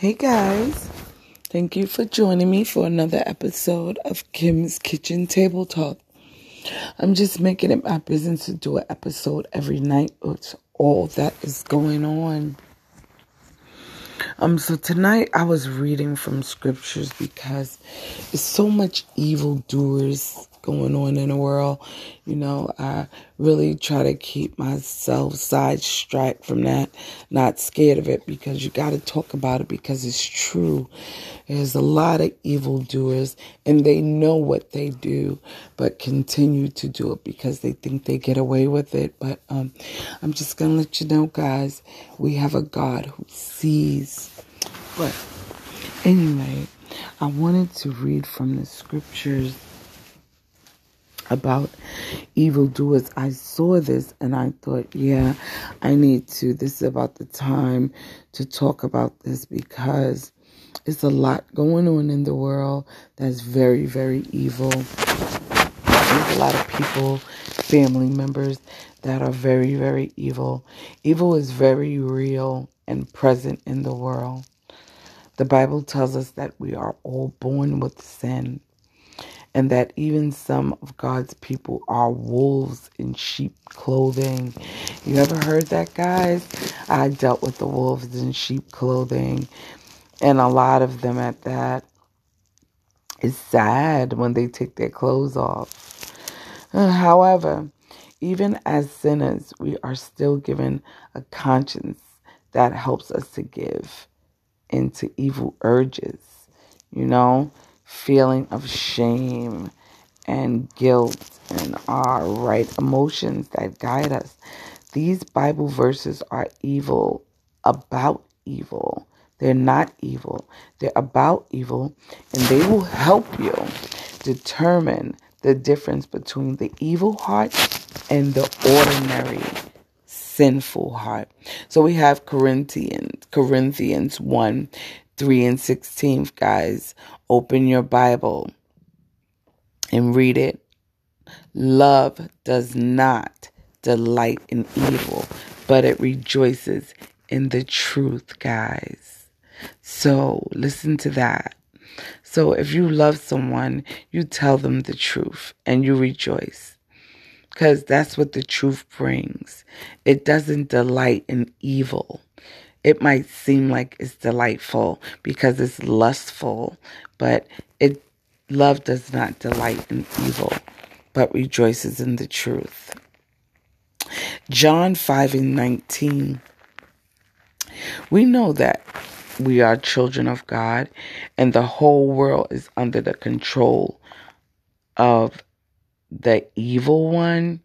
Hey guys, thank you for joining me for another episode of Kim's Kitchen Table Talk. I'm just making it my business to do an episode every night with all that is going on. Um, so tonight I was reading from scriptures because there's so much evil doers going on in the world. You know, I really try to keep myself sidetracked from that, not scared of it because you got to talk about it because it's true. There's a lot of evildoers and they know what they do, but continue to do it because they think they get away with it. But um, I'm just going to let you know, guys, we have a God who sees. But anyway, I wanted to read from the scriptures about evildoers. I saw this and I thought, yeah, I need to. This is about the time to talk about this because it's a lot going on in the world that's very, very evil. There's a lot of people, family members that are very, very evil. Evil is very real and present in the world. The Bible tells us that we are all born with sin and that even some of God's people are wolves in sheep clothing. You ever heard that, guys? I dealt with the wolves in sheep clothing, and a lot of them at that. It's sad when they take their clothes off. Uh, however, even as sinners, we are still given a conscience that helps us to give into evil urges. You know, feeling of shame and guilt and our right emotions that guide us. These Bible verses are evil about evil. They're not evil. They're about evil, and they will help you determine the difference between the evil heart and the ordinary sinful heart. So we have Corinthians, Corinthians 1 3 and 16, guys. Open your Bible and read it. Love does not delight in evil, but it rejoices in the truth, guys. So listen to that. So if you love someone, you tell them the truth and you rejoice. Because that's what the truth brings. It doesn't delight in evil. It might seem like it's delightful because it's lustful, but it love does not delight in evil, but rejoices in the truth. John 5 and 19. We know that we are children of God and the whole world is under the control of the evil one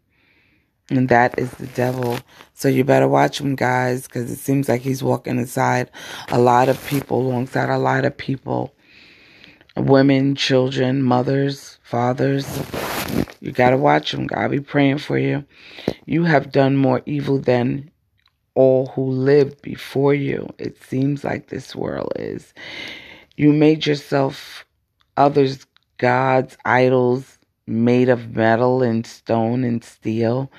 and that is the devil. So you better watch him, guys, because it seems like he's walking inside a lot of people, alongside a lot of people women, children, mothers, fathers. You got to watch him. God be praying for you. You have done more evil than all who lived before you. It seems like this world is. You made yourself others gods, idols, made of metal and stone and steel.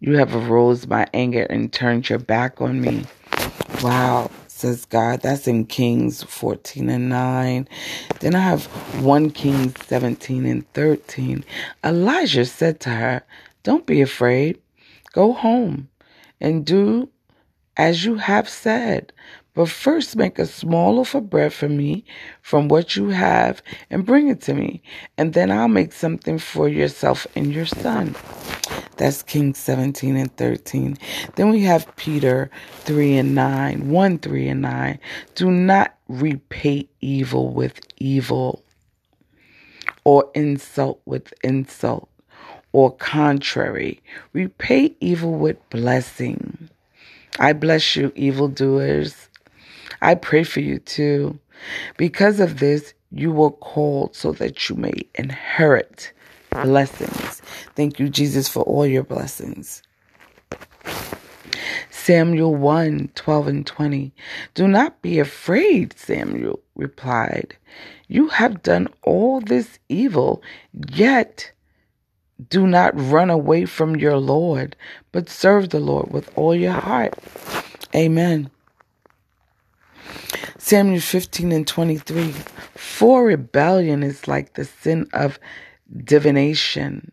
You have aroused my anger and turned your back on me. Wow, says God. That's in Kings 14 and 9. Then I have 1 Kings 17 and 13. Elijah said to her, Don't be afraid. Go home and do as you have said. But first make a small loaf of bread for me from what you have and bring it to me. And then I'll make something for yourself and your son. That's King 17 and 13. Then we have Peter 3 and 9. 1, 3 and 9. Do not repay evil with evil or insult with insult or contrary. Repay evil with blessing. I bless you, evildoers. I pray for you too. Because of this, you were called so that you may inherit blessings. Thank you, Jesus, for all your blessings. Samuel 1 12 and 20. Do not be afraid, Samuel replied. You have done all this evil, yet do not run away from your Lord, but serve the Lord with all your heart. Amen. Samuel 15 and 23. For rebellion is like the sin of divination,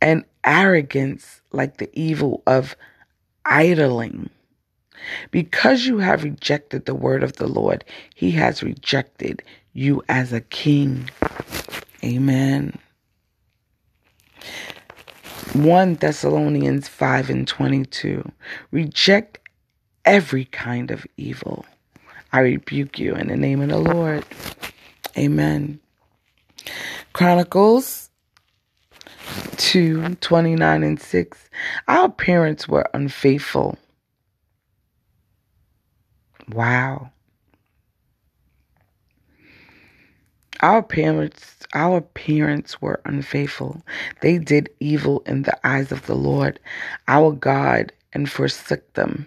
and arrogance like the evil of idling. Because you have rejected the word of the Lord, he has rejected you as a king. Amen. 1 Thessalonians 5 and 22. Reject every kind of evil. I rebuke you in the name of the Lord. Amen. Chronicles 2 29 and 6. Our parents were unfaithful. Wow. Our parents our parents were unfaithful. They did evil in the eyes of the Lord, our God, and forsook them.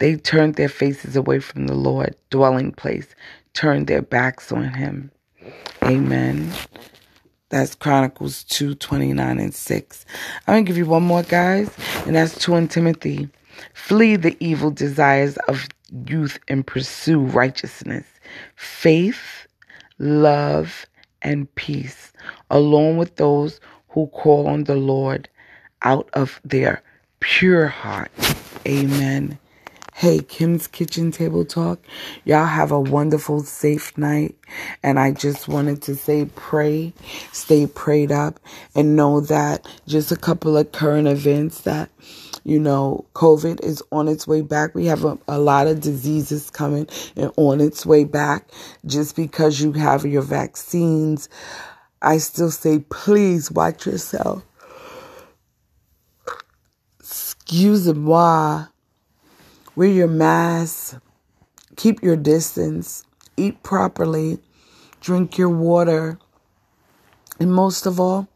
They turned their faces away from the Lord, dwelling place, turned their backs on him. Amen. That's Chronicles 2 29 and 6. I'm going to give you one more, guys, and that's 2 in Timothy. Flee the evil desires of youth and pursue righteousness, faith, love, and peace, along with those who call on the Lord out of their pure heart. Amen. Hey, Kim's Kitchen Table Talk. Y'all have a wonderful, safe night. And I just wanted to say pray, stay prayed up, and know that just a couple of current events that, you know, COVID is on its way back. We have a, a lot of diseases coming and on its way back. Just because you have your vaccines, I still say please watch yourself. Excuse moi Wear your mask. Keep your distance. Eat properly. Drink your water. And most of all,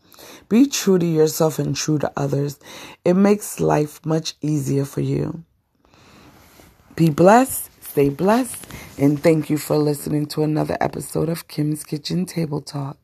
be true to yourself and true to others. It makes life much easier for you. Be blessed, stay blessed, and thank you for listening to another episode of Kim's Kitchen Table Talk.